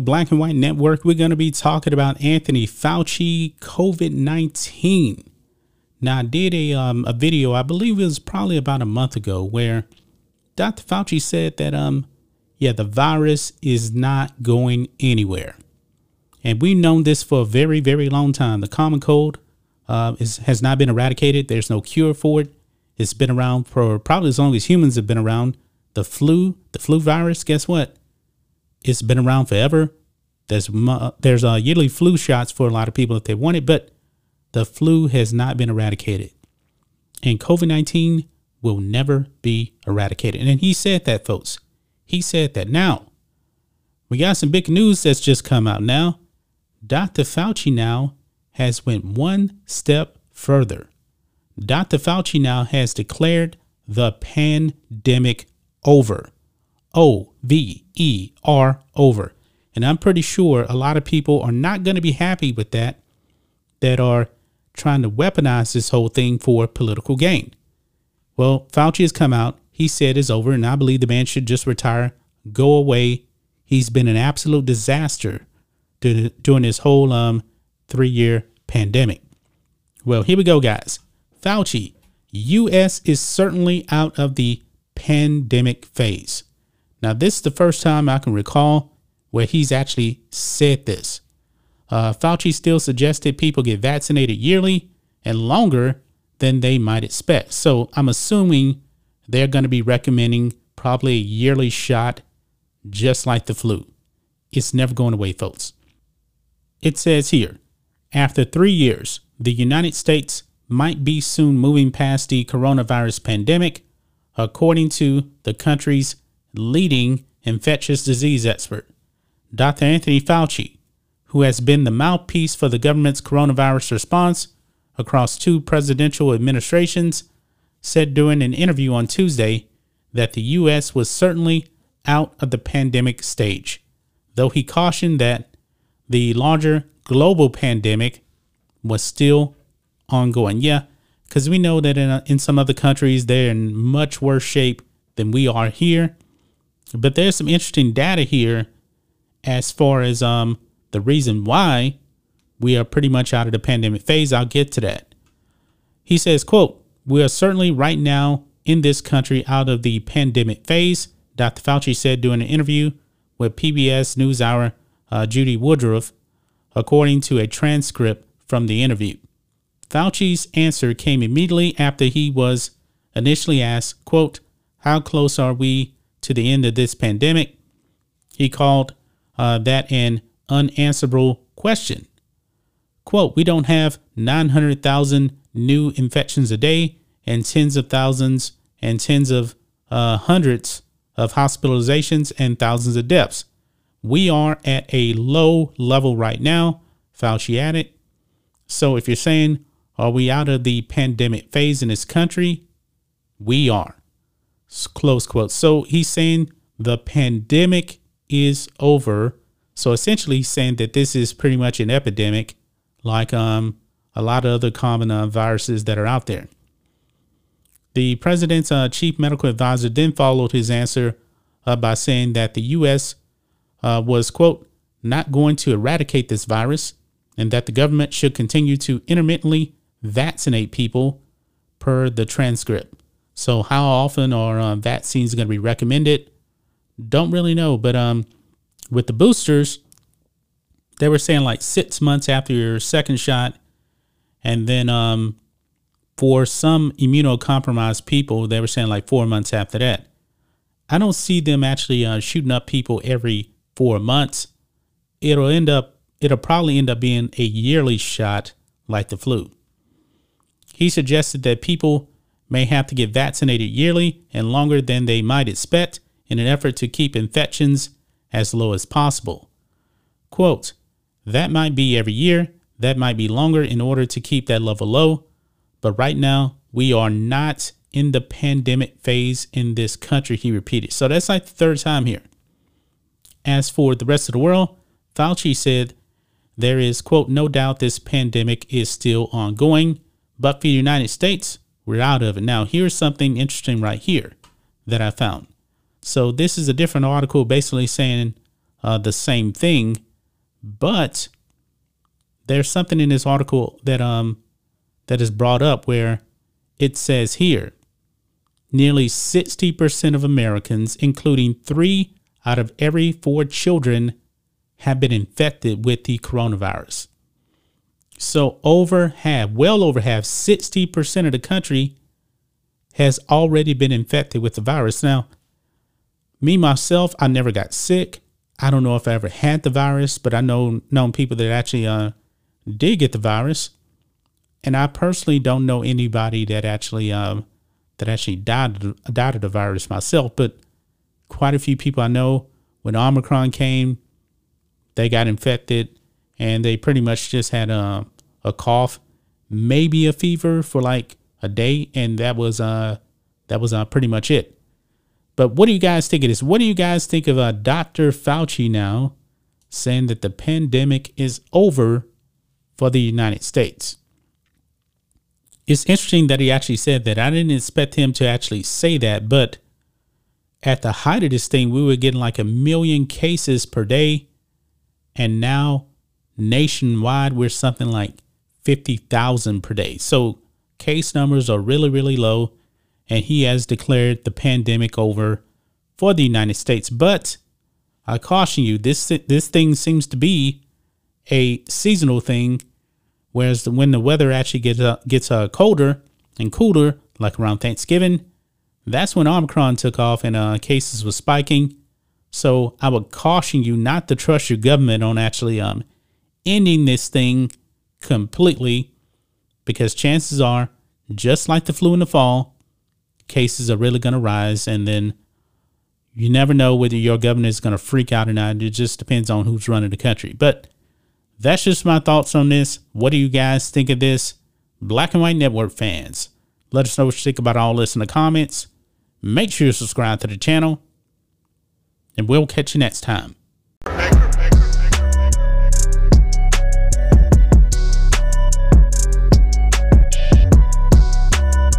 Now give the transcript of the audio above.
Black and White Network, we're going to be talking about Anthony Fauci, COVID 19. Now, I did a, um, a video, I believe it was probably about a month ago, where Dr. Fauci said that, um, yeah, the virus is not going anywhere. And we've known this for a very, very long time. The common cold uh, is, has not been eradicated. There's no cure for it. It's been around for probably as long as humans have been around. The flu, the flu virus, guess what? It's been around forever. There's there's uh, yearly flu shots for a lot of people if they want it, but the flu has not been eradicated. And COVID 19 will never be eradicated. And he said that, folks. He said that. Now, we got some big news that's just come out now. Dr. Fauci now has went one step further. Dr. Fauci now has declared the pandemic over. O V E R over. And I'm pretty sure a lot of people are not going to be happy with that, that are trying to weaponize this whole thing for political gain. Well, Fauci has come out. He said it's over, and I believe the man should just retire, go away. He's been an absolute disaster during this whole um, three year pandemic. Well, here we go, guys. Fauci, U.S. is certainly out of the pandemic phase. Now, this is the first time I can recall where he's actually said this. Uh, Fauci still suggested people get vaccinated yearly and longer than they might expect. So I'm assuming they're going to be recommending probably a yearly shot, just like the flu. It's never going away, folks. It says here after three years, the United States might be soon moving past the coronavirus pandemic, according to the country's leading infectious disease expert, Dr. Anthony Fauci, who has been the mouthpiece for the government's coronavirus response across two presidential administrations, said during an interview on Tuesday that the U.S. was certainly out of the pandemic stage, though he cautioned that the larger global pandemic was still ongoing. Yeah, because we know that in, uh, in some other countries, they're in much worse shape than we are here. But there's some interesting data here as far as um, the reason why we are pretty much out of the pandemic phase. I'll get to that. He says, quote, we are certainly right now in this country out of the pandemic phase, Dr. Fauci said during an interview with PBS NewsHour uh, Judy Woodruff, according to a transcript from the interview. Fauci's answer came immediately after he was initially asked, quote, how close are we to the end of this pandemic? He called uh, that an unanswerable question. Quote, we don't have 900,000 new infections a day and tens of thousands and tens of uh, hundreds of hospitalizations and thousands of deaths. We are at a low level right now, Fauci added. So if you're saying, are we out of the pandemic phase in this country? We are. Close quote. So he's saying the pandemic is over. So essentially, he's saying that this is pretty much an epidemic, like um, a lot of other common uh, viruses that are out there. The president's uh, chief medical advisor then followed his answer uh, by saying that the U.S. Uh, was, quote, not going to eradicate this virus and that the government should continue to intermittently vaccinate people per the transcript. So how often are uh, vaccines going to be recommended? Don't really know, but um, with the boosters, they were saying like six months after your second shot, and then um, for some immunocompromised people, they were saying like four months after that. I don't see them actually uh, shooting up people every four months. It'll end up, it'll probably end up being a yearly shot like the flu. He suggested that people may have to get vaccinated yearly and longer than they might expect in an effort to keep infections as low as possible. Quote, that might be every year, that might be longer in order to keep that level low, but right now we are not in the pandemic phase in this country, he repeated. So that's like the third time here. As for the rest of the world, Fauci said there is, quote, no doubt this pandemic is still ongoing, but for the United States, we're out of it. Now, here's something interesting right here that I found. So, this is a different article basically saying uh, the same thing, but there's something in this article that um that is brought up where it says here nearly 60% of Americans, including three out of every four children, have been infected with the coronavirus. So, over half, well over half, 60% of the country has already been infected with the virus. Now, me myself, I never got sick. I don't know if I ever had the virus, but I know known people that actually uh, did get the virus, and I personally don't know anybody that actually um, that actually died died of the virus myself. But quite a few people I know when Omicron came, they got infected, and they pretty much just had a a cough, maybe a fever for like a day, and that was uh that was uh pretty much it. But what do you guys think of this? What do you guys think of uh, Dr. Fauci now saying that the pandemic is over for the United States? It's interesting that he actually said that. I didn't expect him to actually say that, but at the height of this thing, we were getting like a million cases per day. And now nationwide, we're something like 50,000 per day. So case numbers are really, really low. And he has declared the pandemic over for the United States. But I caution you, this this thing seems to be a seasonal thing, whereas the, when the weather actually gets uh, gets uh, colder and cooler, like around Thanksgiving, that's when Omicron took off and uh, cases were spiking. So I would caution you not to trust your government on actually um, ending this thing completely, because chances are, just like the flu in the fall, cases are really going to rise, and then you never know whether your governor is going to freak out or not. It just depends on who's running the country. But that's just my thoughts on this. What do you guys think of this? Black and White Network fans, let us know what you think about all this in the comments. Make sure you subscribe to the channel, and we'll catch you next time.